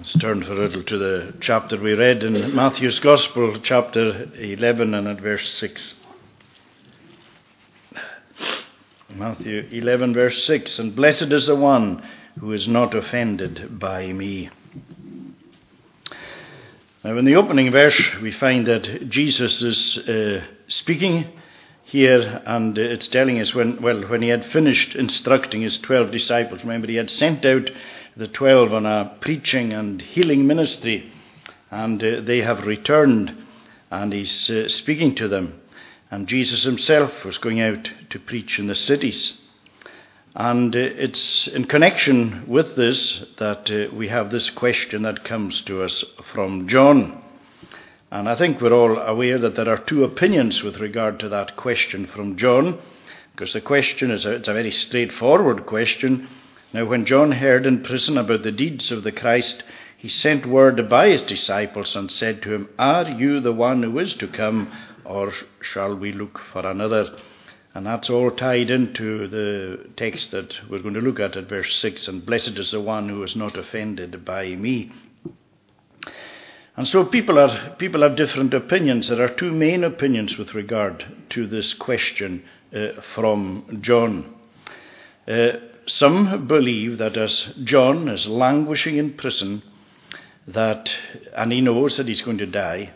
Let's turn for a little to the chapter we read in Matthew's Gospel, chapter 11 and at verse 6. Matthew 11, verse 6. And blessed is the one who is not offended by me. Now, in the opening verse, we find that Jesus is uh, speaking here, and it's telling us when, well, when he had finished instructing his 12 disciples, remember, he had sent out the twelve on a preaching and healing ministry, and uh, they have returned, and he's uh, speaking to them. And Jesus himself was going out to preach in the cities. And uh, it's in connection with this that uh, we have this question that comes to us from John. And I think we're all aware that there are two opinions with regard to that question from John, because the question is a, it's a very straightforward question. Now, when John heard in prison about the deeds of the Christ, he sent word by his disciples and said to him, Are you the one who is to come, or shall we look for another? And that's all tied into the text that we're going to look at at verse 6 and blessed is the one who is not offended by me. And so people are people have different opinions. There are two main opinions with regard to this question uh, from John. Uh, some believe that as John is languishing in prison, that and he knows that he's going to die,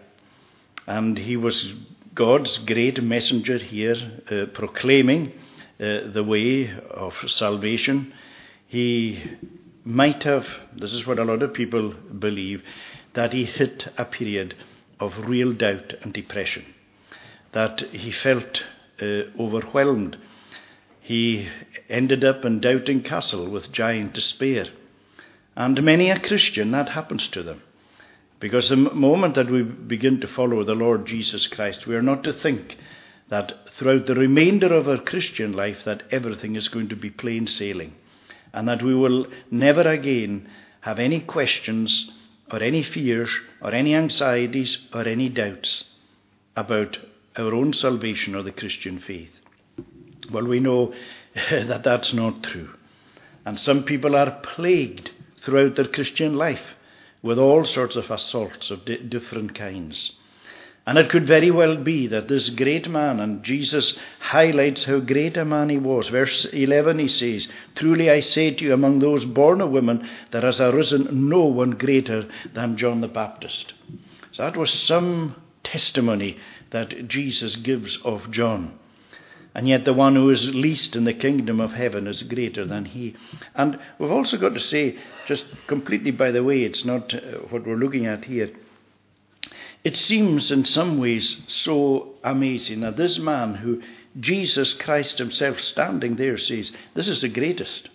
and he was God's great messenger here, uh, proclaiming uh, the way of salvation. He might have, this is what a lot of people believe, that he hit a period of real doubt and depression, that he felt uh, overwhelmed he ended up in Doubting Castle with giant despair. And many a Christian, that happens to them. Because the moment that we begin to follow the Lord Jesus Christ, we are not to think that throughout the remainder of our Christian life that everything is going to be plain sailing and that we will never again have any questions or any fears or any anxieties or any doubts about our own salvation or the Christian faith. Well, we know that that's not true. And some people are plagued throughout their Christian life with all sorts of assaults of di- different kinds. And it could very well be that this great man, and Jesus highlights how great a man he was. Verse 11 he says, Truly I say to you, among those born of women, there has arisen no one greater than John the Baptist. So that was some testimony that Jesus gives of John. And yet, the one who is least in the kingdom of heaven is greater than he. And we've also got to say, just completely by the way, it's not uh, what we're looking at here. It seems in some ways so amazing that this man who Jesus Christ himself standing there says, This is the greatest.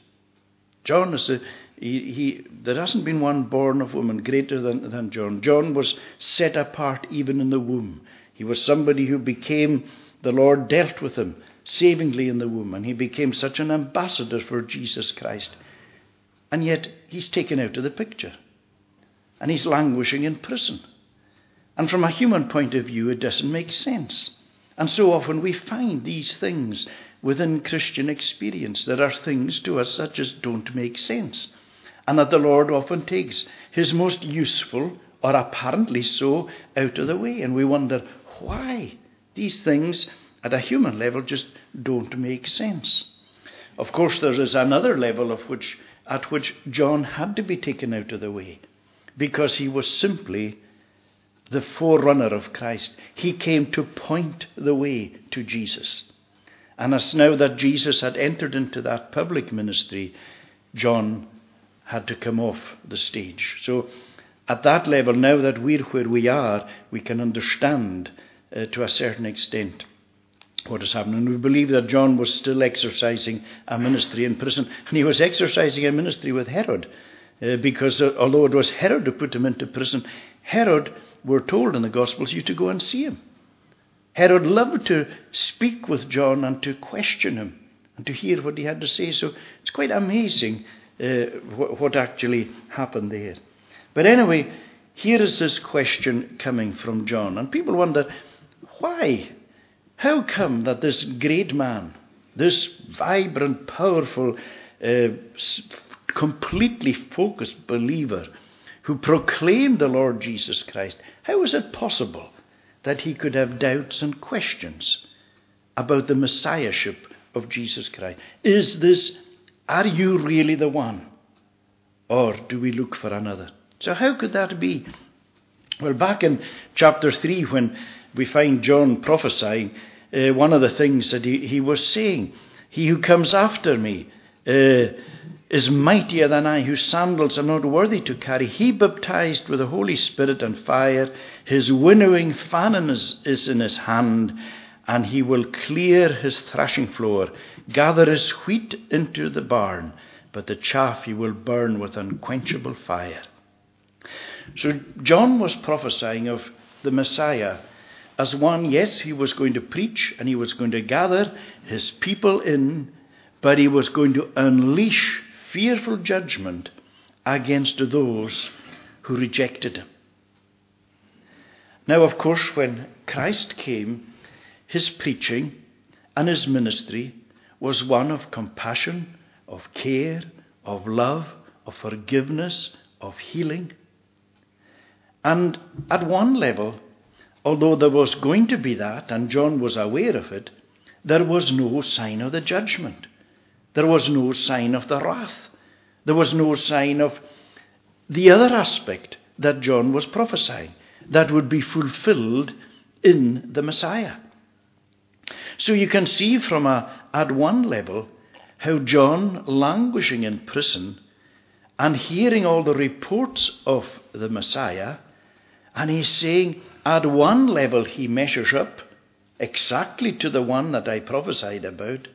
John is the. He, he, there hasn't been one born of woman greater than, than John. John was set apart even in the womb. He was somebody who became, the Lord dealt with him savingly in the womb, and he became such an ambassador for Jesus Christ. And yet he's taken out of the picture. And he's languishing in prison. And from a human point of view, it doesn't make sense. And so often we find these things within Christian experience. There are things to us that just don't make sense. And that the Lord often takes his most useful, or apparently so, out of the way. And we wonder why these things at a human level just don't make sense. Of course, there is another level of which, at which John had to be taken out of the way because he was simply the forerunner of Christ. He came to point the way to Jesus. And as now that Jesus had entered into that public ministry, John had to come off the stage. So, at that level, now that we're where we are, we can understand uh, to a certain extent what is happening. And we believe that John was still exercising a ministry in prison, and he was exercising a ministry with Herod, uh, because uh, although it was Herod who put him into prison, Herod, we're told in the Gospels, used to go and see him. Herod loved to speak with John and to question him and to hear what he had to say. So it's quite amazing uh, what actually happened there. But anyway, here is this question coming from John, and people wonder why how come that this great man, this vibrant, powerful, uh, completely focused believer, who proclaimed the Lord Jesus Christ, how is it possible that he could have doubts and questions about the messiahship of Jesus Christ? Is this, are you really the one? Or do we look for another? So, how could that be? Well, back in chapter 3, when we find John prophesying, uh, one of the things that he, he was saying, He who comes after me uh, is mightier than I, whose sandals I'm not worthy to carry. He baptized with the Holy Spirit and fire. His winnowing fan is, is in his hand, and he will clear his thrashing floor, gather his wheat into the barn, but the chaff he will burn with unquenchable fire. So John was prophesying of the Messiah as one, yes, he was going to preach and he was going to gather his people in, but he was going to unleash fearful judgment against those who rejected him. Now, of course, when Christ came, his preaching and his ministry was one of compassion, of care, of love, of forgiveness, of healing. And at one level, although there was going to be that, and John was aware of it, there was no sign of the judgment. There was no sign of the wrath. There was no sign of the other aspect that John was prophesying that would be fulfilled in the Messiah. So you can see from a, at one level how John, languishing in prison and hearing all the reports of the Messiah, and he's saying, at one level, he measures up exactly to the one that I prophesied about,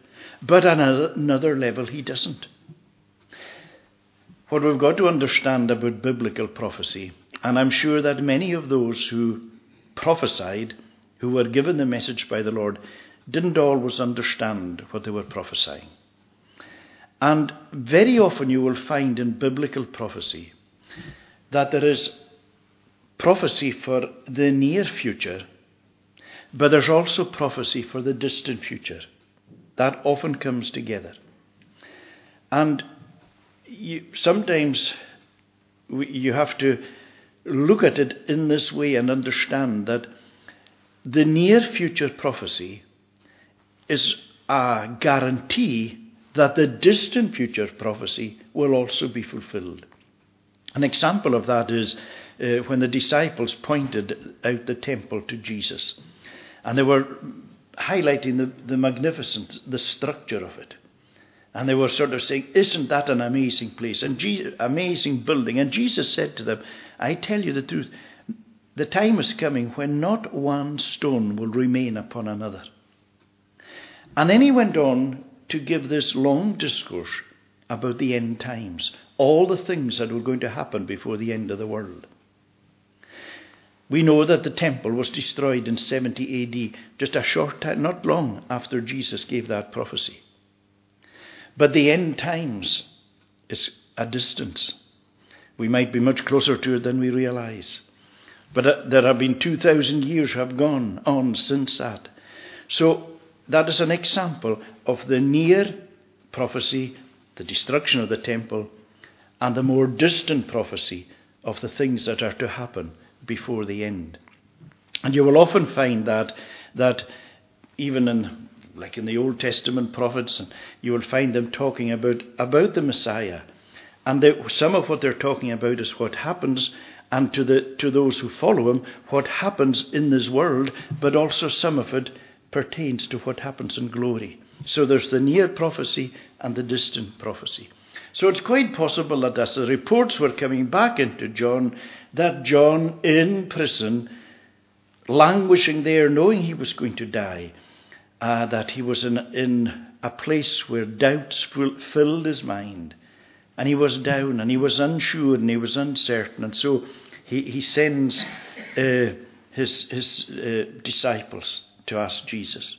but at another level, he doesn't. What we've got to understand about biblical prophecy, and I'm sure that many of those who prophesied, who were given the message by the Lord, didn't always understand what they were prophesying. And very often you will find in biblical prophecy that there is prophecy for the near future, but there's also prophecy for the distant future. That often comes together. And you, sometimes you have to look at it in this way and understand that the near future prophecy is a guarantee that the distant future prophecy will also be fulfilled. An example of that is uh, when the disciples pointed out the temple to Jesus. And they were highlighting the, the magnificence, the structure of it. And they were sort of saying, Isn't that an amazing place? And Je- amazing building. And Jesus said to them, I tell you the truth, the time is coming when not one stone will remain upon another. And then he went on to give this long discourse about the end times, all the things that were going to happen before the end of the world. We know that the temple was destroyed in 70 AD, just a short time, not long after Jesus gave that prophecy. But the end times is a distance. We might be much closer to it than we realize. But uh, there have been 2,000 years have gone on since that. So that is an example of the near prophecy, the destruction of the temple, and the more distant prophecy of the things that are to happen before the end. And you will often find that that even in like in the Old Testament prophets, you will find them talking about about the Messiah, and they, some of what they're talking about is what happens, and to the to those who follow him, what happens in this world, but also some of it pertains to what happens in glory. So there's the near prophecy and the distant prophecy. So it's quite possible that as the reports were coming back into John, that John in prison, languishing there, knowing he was going to die, uh, that he was in, in a place where doubts filled his mind. And he was down and he was unsure and he was uncertain. And so he, he sends uh, his, his uh, disciples to ask Jesus.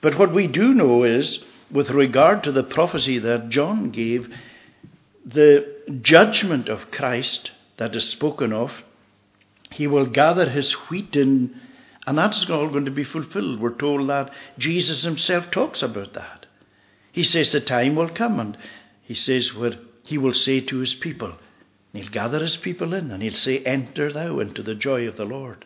But what we do know is, with regard to the prophecy that John gave, the judgment of Christ that is spoken of, he will gather his wheat in, and that's all going to be fulfilled. We're told that Jesus himself talks about that. He says the time will come, and he says where he will say to his people, He'll gather his people in and he'll say, Enter thou into the joy of the Lord.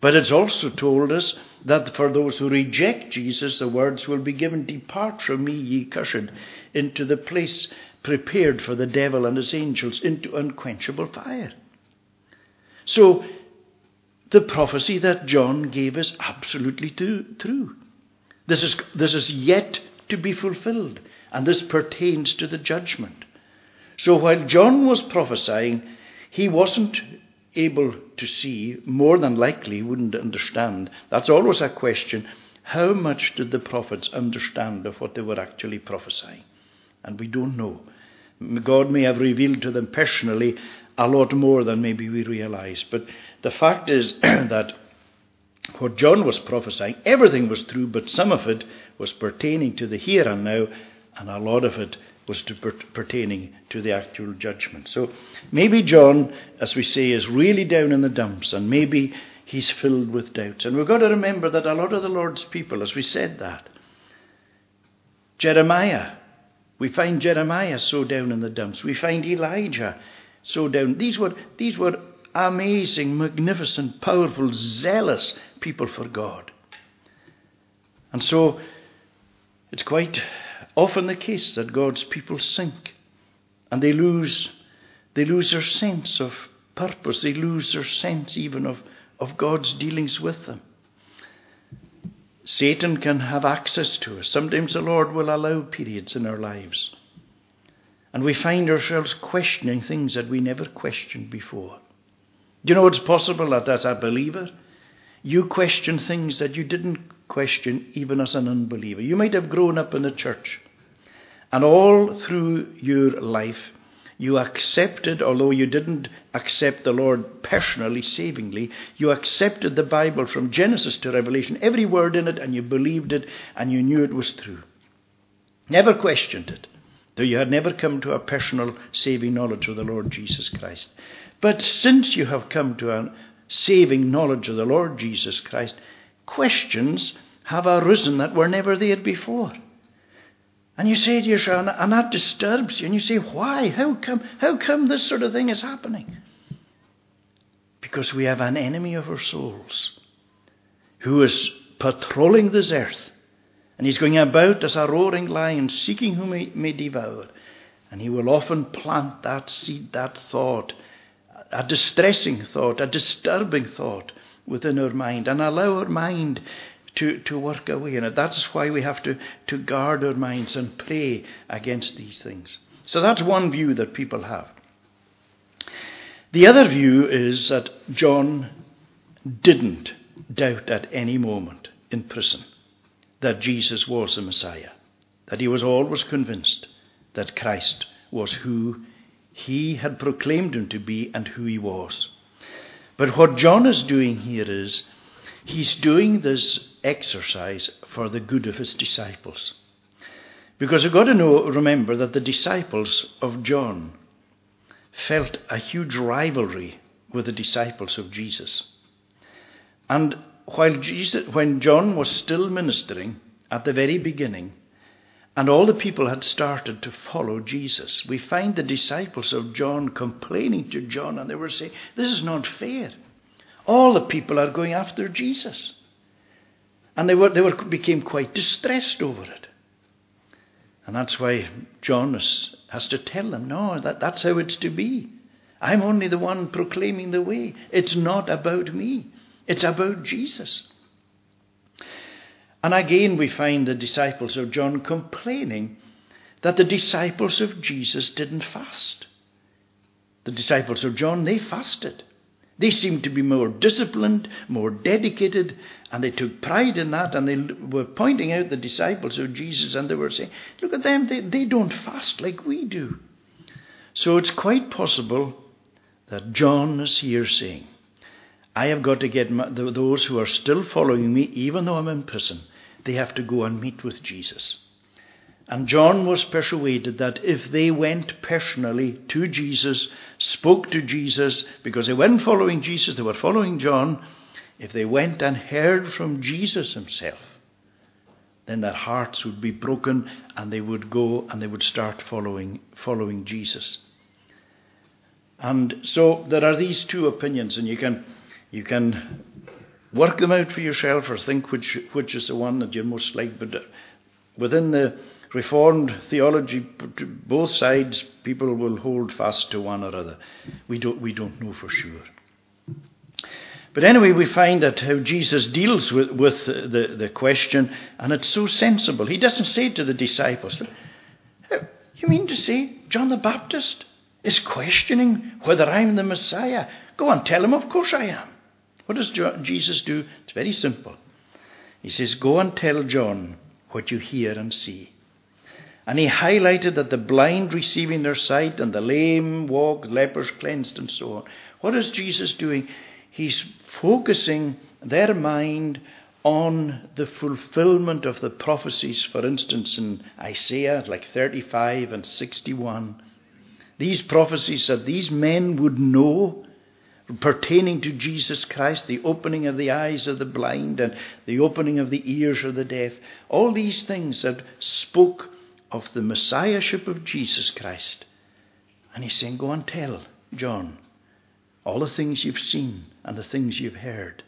But it's also told us that for those who reject Jesus, the words will be given Depart from me, ye cursed, into the place prepared for the devil and his angels, into unquenchable fire. So, the prophecy that John gave is absolutely true. This is, this is yet to be fulfilled, and this pertains to the judgment. So while John was prophesying, he wasn't able to see, more than likely wouldn't understand. That's always a question. How much did the prophets understand of what they were actually prophesying? And we don't know. God may have revealed to them personally a lot more than maybe we realize. But the fact is that what John was prophesying, everything was true, but some of it was pertaining to the here and now, and a lot of it was to per- pertaining to the actual judgment. So maybe John, as we say, is really down in the dumps, and maybe he's filled with doubts. And we've got to remember that a lot of the Lord's people, as we said that, Jeremiah, we find Jeremiah so down in the dumps. We find Elijah so down. These were, these were amazing, magnificent, powerful, zealous people for God. And so it's quite often the case that God's people sink and they lose they lose their sense of purpose, they lose their sense even of, of God's dealings with them. Satan can have access to us. Sometimes the Lord will allow periods in our lives. And we find ourselves questioning things that we never questioned before. Do you know it's possible that as a believer, you question things that you didn't question even as an unbeliever. You might have grown up in the church, and all through your life, you accepted, although you didn't accept the Lord personally, savingly, you accepted the Bible from Genesis to Revelation, every word in it, and you believed it, and you knew it was true. Never questioned it, though you had never come to a personal saving knowledge of the Lord Jesus Christ. But since you have come to a saving knowledge of the Lord Jesus Christ, questions have arisen that were never there before. And you say to yourself, and that disturbs you, and you say, why? How come, how come this sort of thing is happening? Because we have an enemy of our souls who is patrolling this earth. And he's going about as a roaring lion, seeking whom he may devour. And he will often plant that seed, that thought, a distressing thought, a disturbing thought within our mind, and allow our mind to, to work away in it. That's why we have to, to guard our minds and pray against these things. So that's one view that people have. The other view is that John didn't doubt at any moment in prison that Jesus was the Messiah, that he was always convinced that Christ was who he had proclaimed him to be and who he was. But what John is doing here is he's doing this exercise for the good of his disciples. Because you've got to know, remember that the disciples of John felt a huge rivalry with the disciples of Jesus. And while Jesus, when John was still ministering at the very beginning, and all the people had started to follow Jesus. We find the disciples of John complaining to John, and they were saying, This is not fair. All the people are going after Jesus. And they, were, they were, became quite distressed over it. And that's why John has to tell them, No, that, that's how it's to be. I'm only the one proclaiming the way. It's not about me, it's about Jesus. And again, we find the disciples of John complaining that the disciples of Jesus didn't fast. The disciples of John, they fasted. They seemed to be more disciplined, more dedicated, and they took pride in that. And they were pointing out the disciples of Jesus, and they were saying, Look at them, they, they don't fast like we do. So it's quite possible that John is here saying, I have got to get my, those who are still following me, even though I'm in prison, they have to go and meet with Jesus. And John was persuaded that if they went personally to Jesus, spoke to Jesus, because they weren't following Jesus, they were following John, if they went and heard from Jesus himself, then their hearts would be broken and they would go and they would start following, following Jesus. And so there are these two opinions, and you can, you can work them out for yourself or think which, which is the one that you're most like. But uh, within the Reformed theology, both sides, people will hold fast to one or other. We don't, we don't know for sure. But anyway, we find that how Jesus deals with, with the, the question, and it's so sensible. He doesn't say to the disciples, You mean to say John the Baptist is questioning whether I'm the Messiah? Go on, tell him, of course I am. What does Jesus do? It's very simple. He says, Go and tell John what you hear and see. And he highlighted that the blind receiving their sight and the lame walk, lepers cleansed, and so on. What is Jesus doing? He's focusing their mind on the fulfillment of the prophecies, for instance, in Isaiah, like 35 and 61. These prophecies that these men would know pertaining to Jesus Christ, the opening of the eyes of the blind and the opening of the ears of the deaf, all these things that spoke of the Messiahship of Jesus Christ. And he's saying, Go and tell John all the things you've seen and the things you've heard.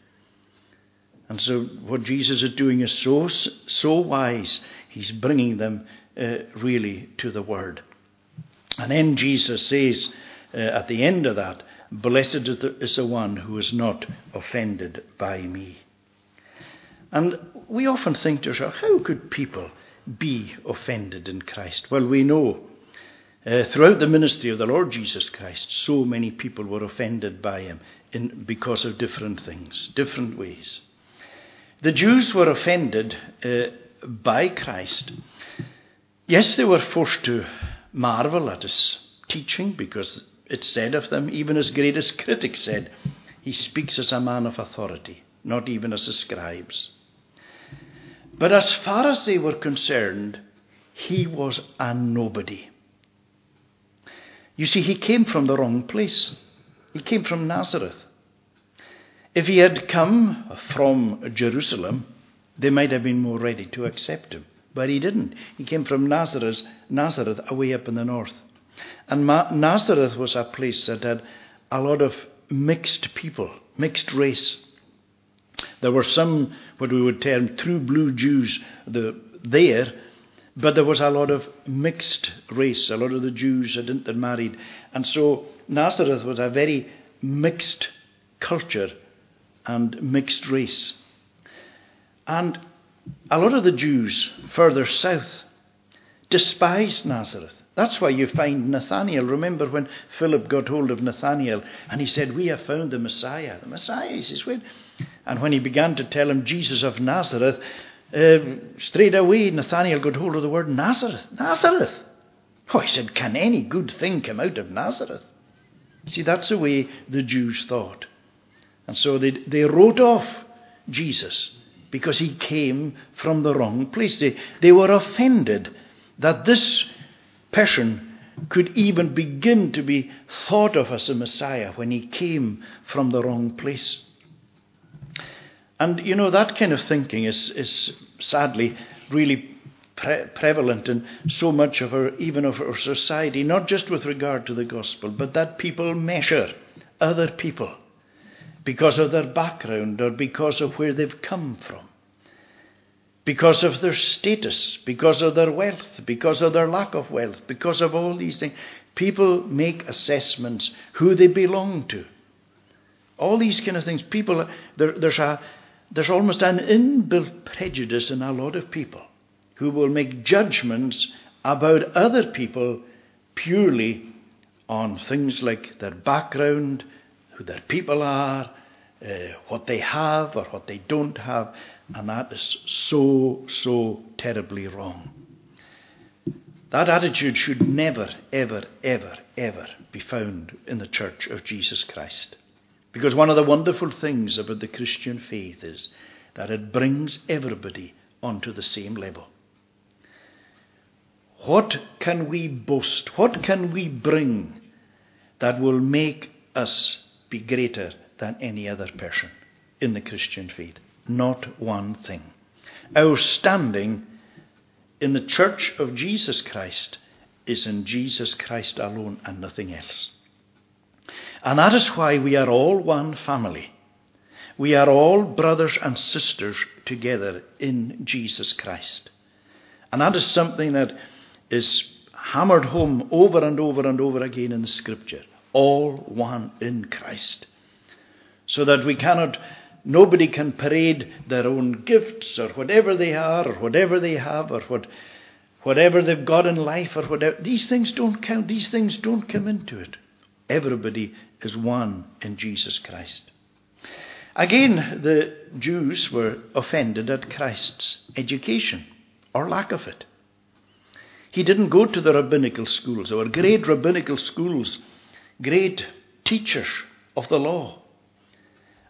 And so, what Jesus is doing is so, so wise, he's bringing them uh, really to the Word. And then Jesus says uh, at the end of that, Blessed is the, is the one who is not offended by me. And we often think to ourselves, how could people be offended in Christ? Well, we know uh, throughout the ministry of the Lord Jesus Christ, so many people were offended by him in, because of different things, different ways. The Jews were offended uh, by Christ. Yes, they were forced to marvel at his teaching because it said of them, even as greatest critics said, he speaks as a man of authority, not even as the scribes. But as far as they were concerned, he was a nobody. You see, he came from the wrong place. He came from Nazareth. If he had come from Jerusalem, they might have been more ready to accept him. But he didn't. He came from Nazareth, Nazareth away up in the north. And Nazareth was a place that had a lot of mixed people, mixed race. There were some, what we would term true blue Jews the, there, but there was a lot of mixed race. A lot of the Jews had intermarried. And so Nazareth was a very mixed culture and mixed race. And a lot of the Jews further south despised Nazareth. That's why you find Nathaniel. Remember when Philip got hold of Nathaniel and he said, We have found the Messiah. The Messiah, he says, Wait. And when he began to tell him Jesus of Nazareth, uh, straight away Nathaniel got hold of the word Nazareth. Nazareth. Oh, he said, Can any good thing come out of Nazareth? See, that's the way the Jews thought. And so they, they wrote off Jesus because he came from the wrong place. They, they were offended that this person could even begin to be thought of as a Messiah when he came from the wrong place. And you know, that kind of thinking is, is sadly really pre- prevalent in so much of our, even of our society, not just with regard to the gospel, but that people measure other people because of their background or because of where they've come from because of their status, because of their wealth, because of their lack of wealth, because of all these things. People make assessments who they belong to. All these kind of things. People, there, there's, a, there's almost an inbuilt prejudice in a lot of people who will make judgments about other people purely on things like their background, who their people are, uh, what they have or what they don't have, and that is so, so terribly wrong. That attitude should never, ever, ever, ever be found in the Church of Jesus Christ. Because one of the wonderful things about the Christian faith is that it brings everybody onto the same level. What can we boast? What can we bring that will make us be greater than any other person in the Christian faith. Not one thing. Our standing in the church of Jesus Christ is in Jesus Christ alone and nothing else. And that is why we are all one family. We are all brothers and sisters together in Jesus Christ. And that is something that is hammered home over and over and over again in the Scripture. All one in Christ. So that we cannot, nobody can parade their own gifts or whatever they are or whatever they have or what, whatever they've got in life or whatever. These things don't count. These things don't come into it. Everybody is one in Jesus Christ. Again, the Jews were offended at Christ's education or lack of it. He didn't go to the rabbinical schools. There were great rabbinical schools, great teachers of the law.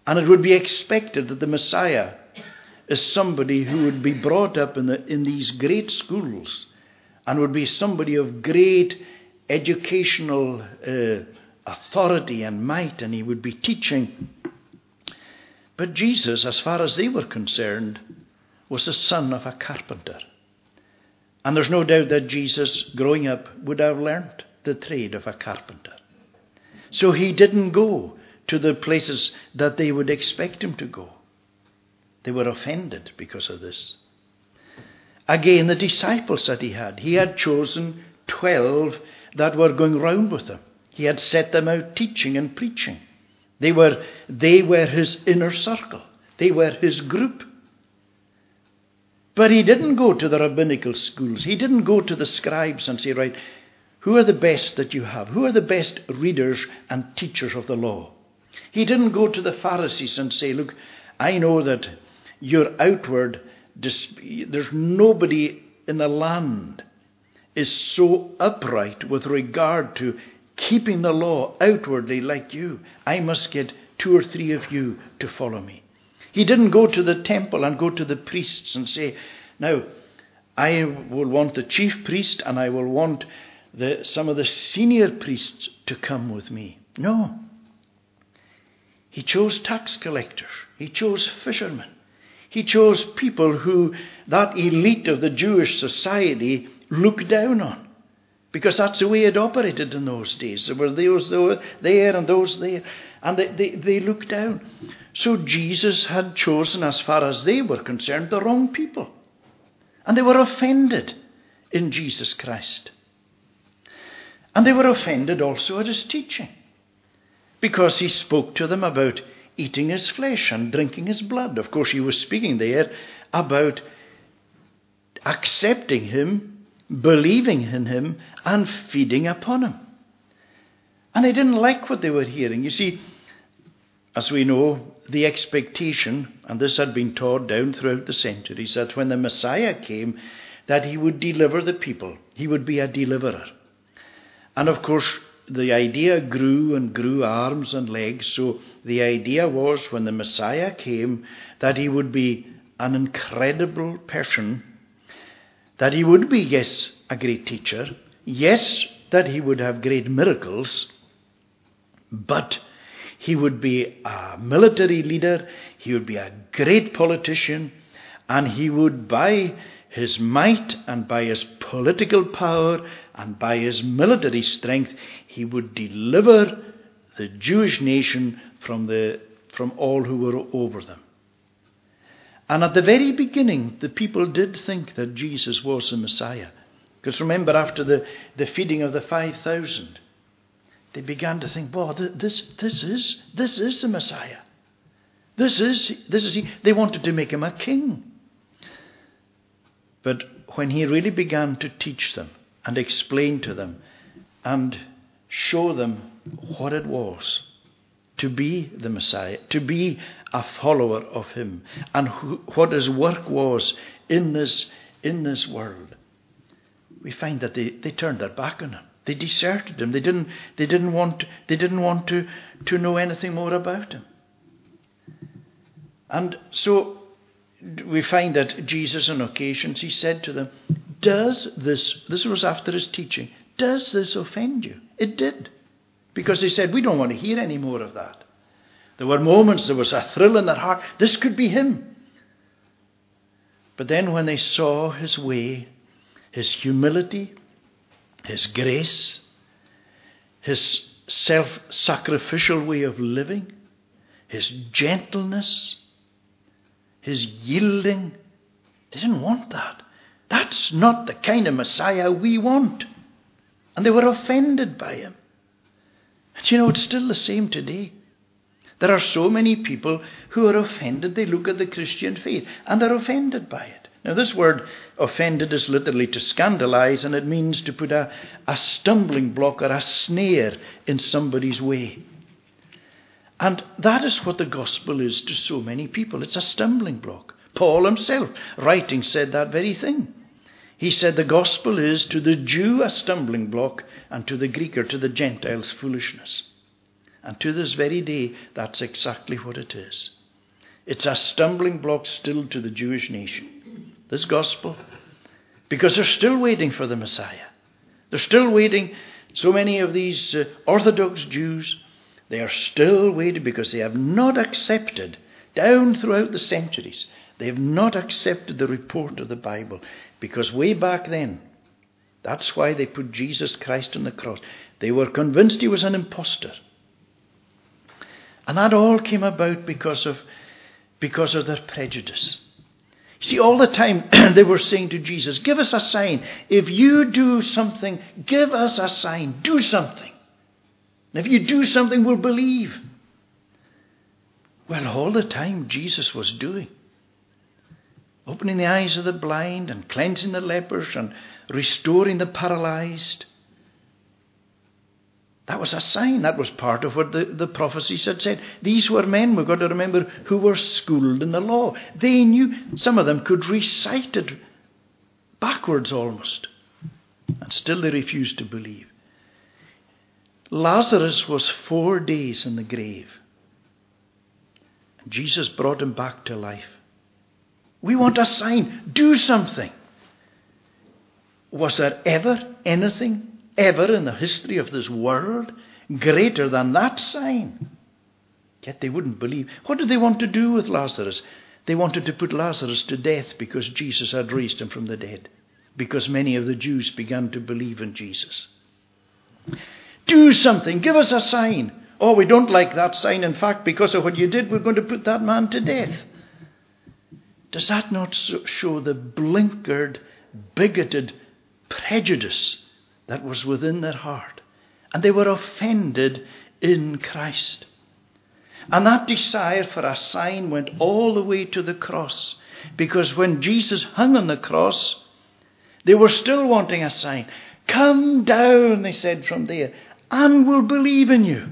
And it would be expected that the Messiah is somebody who would be brought up in, the, in these great schools and would be somebody of great educational uh, authority and might, and he would be teaching. But Jesus, as far as they were concerned, was the son of a carpenter. And there's no doubt that Jesus, growing up, would have learnt the trade of a carpenter. So he didn't go to the places that they would expect him to go. They were offended because of this. Again, the disciples that he had, he had chosen 12 that were going round with him. He had set them out teaching and preaching. They were, they were his inner circle, they were his group. But he didn't go to the rabbinical schools. He didn't go to the scribes and say, Right, who are the best that you have? Who are the best readers and teachers of the law? He didn't go to the Pharisees and say, Look, I know that your outward, there's nobody in the land is so upright with regard to keeping the law outwardly like you. I must get two or three of you to follow me. He didn't go to the temple and go to the priests and say, Now, I will want the chief priest and I will want the, some of the senior priests to come with me. No. He chose tax collectors, he chose fishermen, he chose people who that elite of the Jewish society looked down on. Because that's the way it operated in those days. There were those there and those there. And they, they, they looked down. So Jesus had chosen, as far as they were concerned, the wrong people. And they were offended in Jesus Christ. And they were offended also at his teaching. Because he spoke to them about eating his flesh and drinking his blood. Of course, he was speaking there about accepting him believing in him, and feeding upon him. And they didn't like what they were hearing. You see, as we know, the expectation, and this had been taught down throughout the centuries, that when the Messiah came, that he would deliver the people. He would be a deliverer. And of course, the idea grew and grew arms and legs. So the idea was when the Messiah came that he would be an incredible person that he would be, yes, a great teacher, yes, that he would have great miracles, but he would be a military leader, he would be a great politician, and he would, by his might and by his political power and by his military strength, he would deliver the Jewish nation from, the, from all who were over them. And at the very beginning, the people did think that Jesus was the Messiah. Because remember, after the, the feeding of the 5,000, they began to think, well, this, this, is, this is the Messiah. This is, this is he. They wanted to make him a king. But when he really began to teach them and explain to them and show them what it was to be the Messiah, to be a follower of him and who, what his work was in this, in this world, we find that they, they turned their back on him. They deserted him. They didn't, they didn't want, they didn't want to, to know anything more about him. And so we find that Jesus, on occasions, he said to them, Does this, this was after his teaching, does this offend you? It did. Because they said, We don't want to hear any more of that. There were moments, there was a thrill in their heart. This could be him. But then when they saw his way, his humility, his grace, his self sacrificial way of living, his gentleness, his yielding. They didn't want that. That's not the kind of Messiah we want. And they were offended by him. And you know, it's still the same today. There are so many people who are offended. They look at the Christian faith and they're offended by it. Now, this word offended is literally to scandalize, and it means to put a, a stumbling block or a snare in somebody's way. And that is what the gospel is to so many people. It's a stumbling block. Paul himself, writing, said that very thing. He said the gospel is to the Jew a stumbling block, and to the Greek or to the Gentiles foolishness. And to this very day, that's exactly what it is. It's a stumbling block still to the Jewish nation. This gospel. Because they're still waiting for the Messiah. They're still waiting. So many of these uh, Orthodox Jews, they are still waiting because they have not accepted, down throughout the centuries, they have not accepted the report of the Bible. Because way back then, that's why they put Jesus Christ on the cross. They were convinced he was an impostor. And that all came about because of, because of their prejudice. See, all the time they were saying to Jesus, Give us a sign. If you do something, give us a sign. Do something. And if you do something, we'll believe. Well, all the time Jesus was doing opening the eyes of the blind and cleansing the lepers and restoring the paralyzed. That was a sign. That was part of what the, the prophecies had said. These were men, we've got to remember, who were schooled in the law. They knew, some of them could recite it backwards almost. And still they refused to believe. Lazarus was four days in the grave. Jesus brought him back to life. We want a sign. Do something. Was there ever anything, ever in the history of this world, greater than that sign? Yet they wouldn't believe. What did they want to do with Lazarus? They wanted to put Lazarus to death because Jesus had raised him from the dead, because many of the Jews began to believe in Jesus. Do something. Give us a sign. Oh, we don't like that sign. In fact, because of what you did, we're going to put that man to death. Does that not show the blinkered, bigoted prejudice that was within their heart? And they were offended in Christ. And that desire for a sign went all the way to the cross. Because when Jesus hung on the cross, they were still wanting a sign. Come down, they said from there, and we'll believe in you.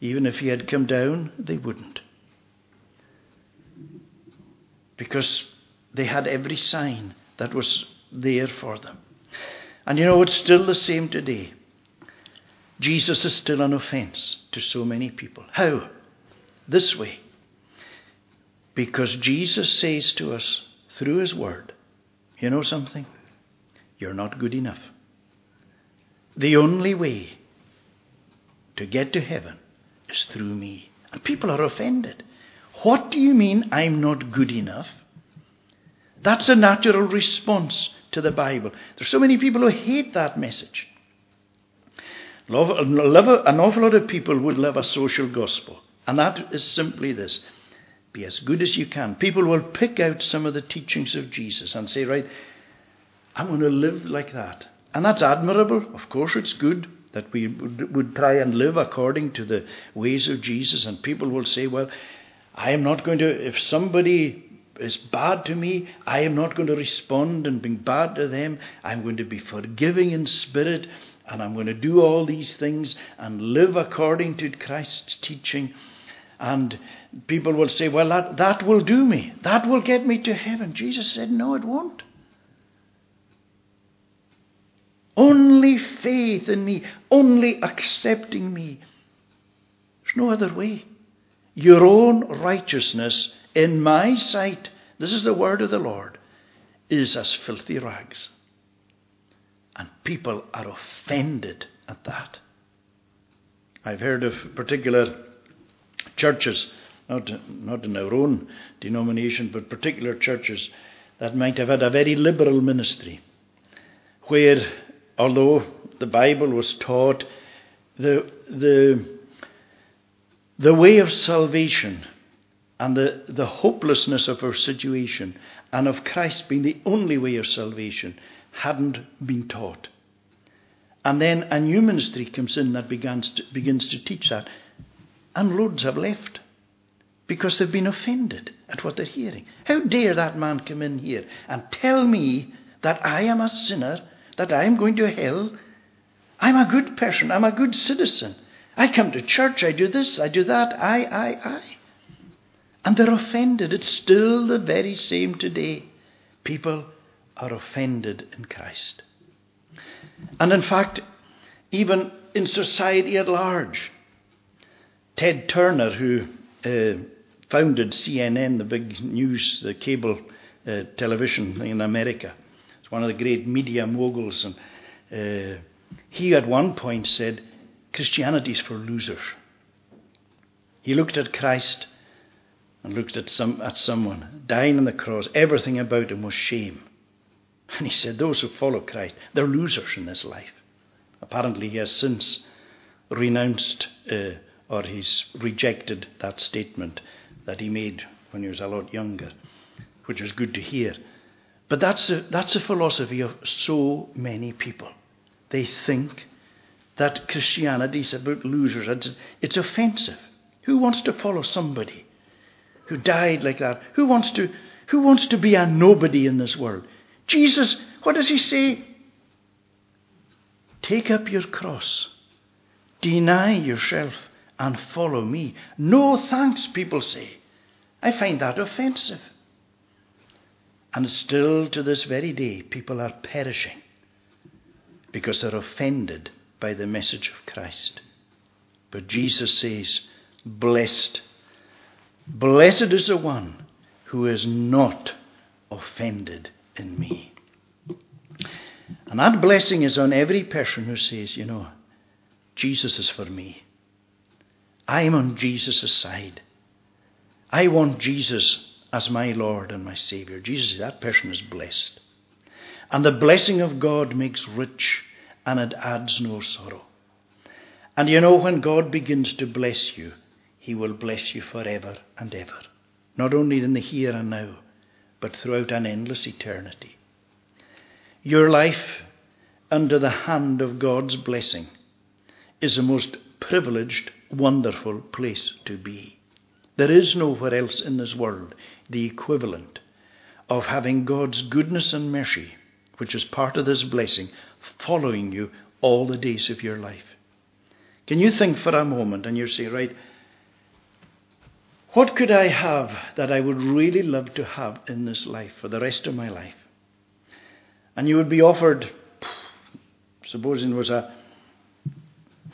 Even if he had come down, they wouldn't because they had every sign that was there for them. And you know, it's still the same today. Jesus is still an offense to so many people. How? This way. Because Jesus says to us through his word, you know something? You're not good enough. The only way to get to heaven is through me. And people are offended. What do you mean I'm not good enough? That's a natural response to the Bible. There's so many people who hate that message. An awful lot of people would love a social gospel, and that is simply this be as good as you can. People will pick out some of the teachings of Jesus and say, Right, I'm going to live like that. And that's admirable. Of course, it's good that we would try and live according to the ways of Jesus, and people will say, Well, I am not going to, if somebody is bad to me, I am not going to respond and be bad to them. I'm going to be forgiving in spirit, and I'm going to do all these things and live according to Christ's teaching. And people will say, Well, that, that will do me. That will get me to heaven. Jesus said, No, it won't. Only faith in me, only accepting me. There's no other way your own righteousness in my sight, this is the word of the Lord, is as filthy rags. And people are offended at that. I've heard of particular churches, not, not in our own denomination, but particular churches that might have had a very liberal ministry, where, although the Bible was taught the, the, the way of salvation and the, the hopelessness of our situation and of Christ being the only way of salvation hadn't been taught. And then a new ministry comes in that begins to, begins to teach that. And loads have left because they've been offended at what they're hearing. How dare that man come in here and tell me that I am a sinner, that I am going to hell? I'm a good person, I'm a good citizen. I come to church, I do this, I do that, I, I, I. And they're offended. It's still the very same today. People are offended in Christ. And in fact, even in society at large, Ted Turner, who uh, founded CNN, the big news, the cable uh, television in America, is one of the great media moguls, and uh, he at one point said, Christianity is for losers. He looked at Christ and looked at some at someone dying on the cross. Everything about him was shame. And he said, Those who follow Christ, they're losers in this life. Apparently, he has since renounced uh, or he's rejected that statement that he made when he was a lot younger, which was good to hear. But that's that's a philosophy of so many people. They think that Christianity is about losers. It's, it's offensive. Who wants to follow somebody who died like that? Who wants to, who wants to be a nobody in this world? Jesus, what does he say? Take up your cross, deny yourself, and follow me. No thanks, people say. I find that offensive. And still to this very day, people are perishing because they're offended by the message of Christ. But Jesus says, Blessed, blessed is the one who is not offended in me. And that blessing is on every person who says, you know, Jesus is for me. I'm on Jesus' side. I want Jesus as my Lord and my Savior. Jesus, that person is blessed. And the blessing of God makes rich and it adds no sorrow. And you know, when God begins to bless you, He will bless you forever and ever. Not only in the here and now, but throughout an endless eternity. Your life under the hand of God's blessing is a most privileged, wonderful place to be. There is nowhere else in this world the equivalent of having God's goodness and mercy, which is part of this blessing, following you all the days of your life. Can you think for a moment and you say, right, what could I have that I would really love to have in this life for the rest of my life? And you would be offered, supposing there was a,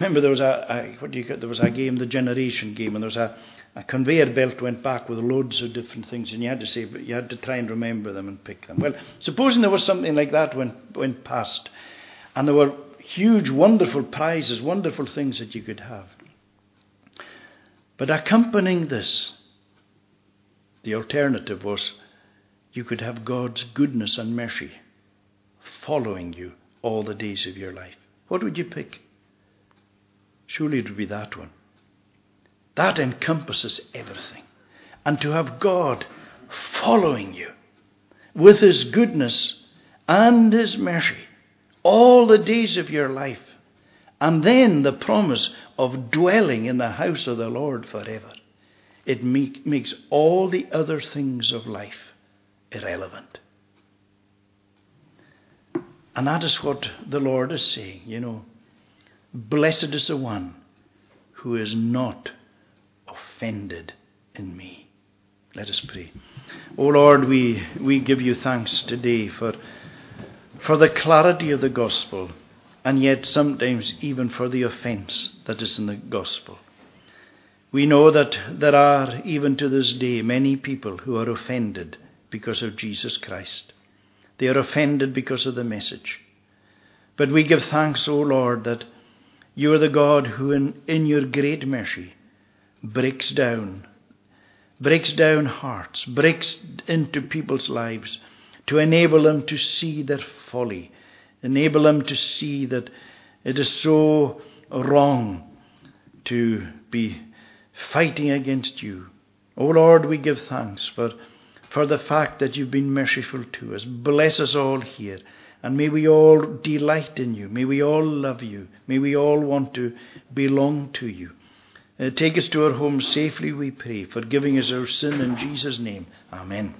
remember there was a, a what do you call, there was a game, the generation game, and there was a, a conveyor belt went back with loads of different things, and you had to say, you had to try and remember them and pick them. Well, supposing there was something like that went went past, and there were huge, wonderful prizes, wonderful things that you could have. But accompanying this, the alternative was you could have God's goodness and mercy following you all the days of your life. What would you pick? Surely it would be that one. That encompasses everything. And to have God following you with His goodness and His mercy all the days of your life and then the promise of dwelling in the house of the Lord forever. It make, makes all the other things of life irrelevant. And that is what the Lord is saying, you know. Blessed is the one who is not offended in me. Let us pray. O Lord, we, we give you thanks today for, for the clarity of the gospel and yet sometimes even for the offence that is in the gospel. We know that there are, even to this day, many people who are offended because of Jesus Christ. They are offended because of the message. But we give thanks, O Lord, that you are the God who, in, in your great mercy, breaks down, breaks down hearts, breaks into people's lives to enable them to see their folly enable them to see that it is so wrong to be fighting against you. O Lord, we give thanks for, for the fact that you've been merciful to us. Bless us all here. And may we all delight in you. May we all love you. May we all want to belong to you. Uh, take us to our home safely, we pray, forgiving us our sin in Jesus' name. Amen.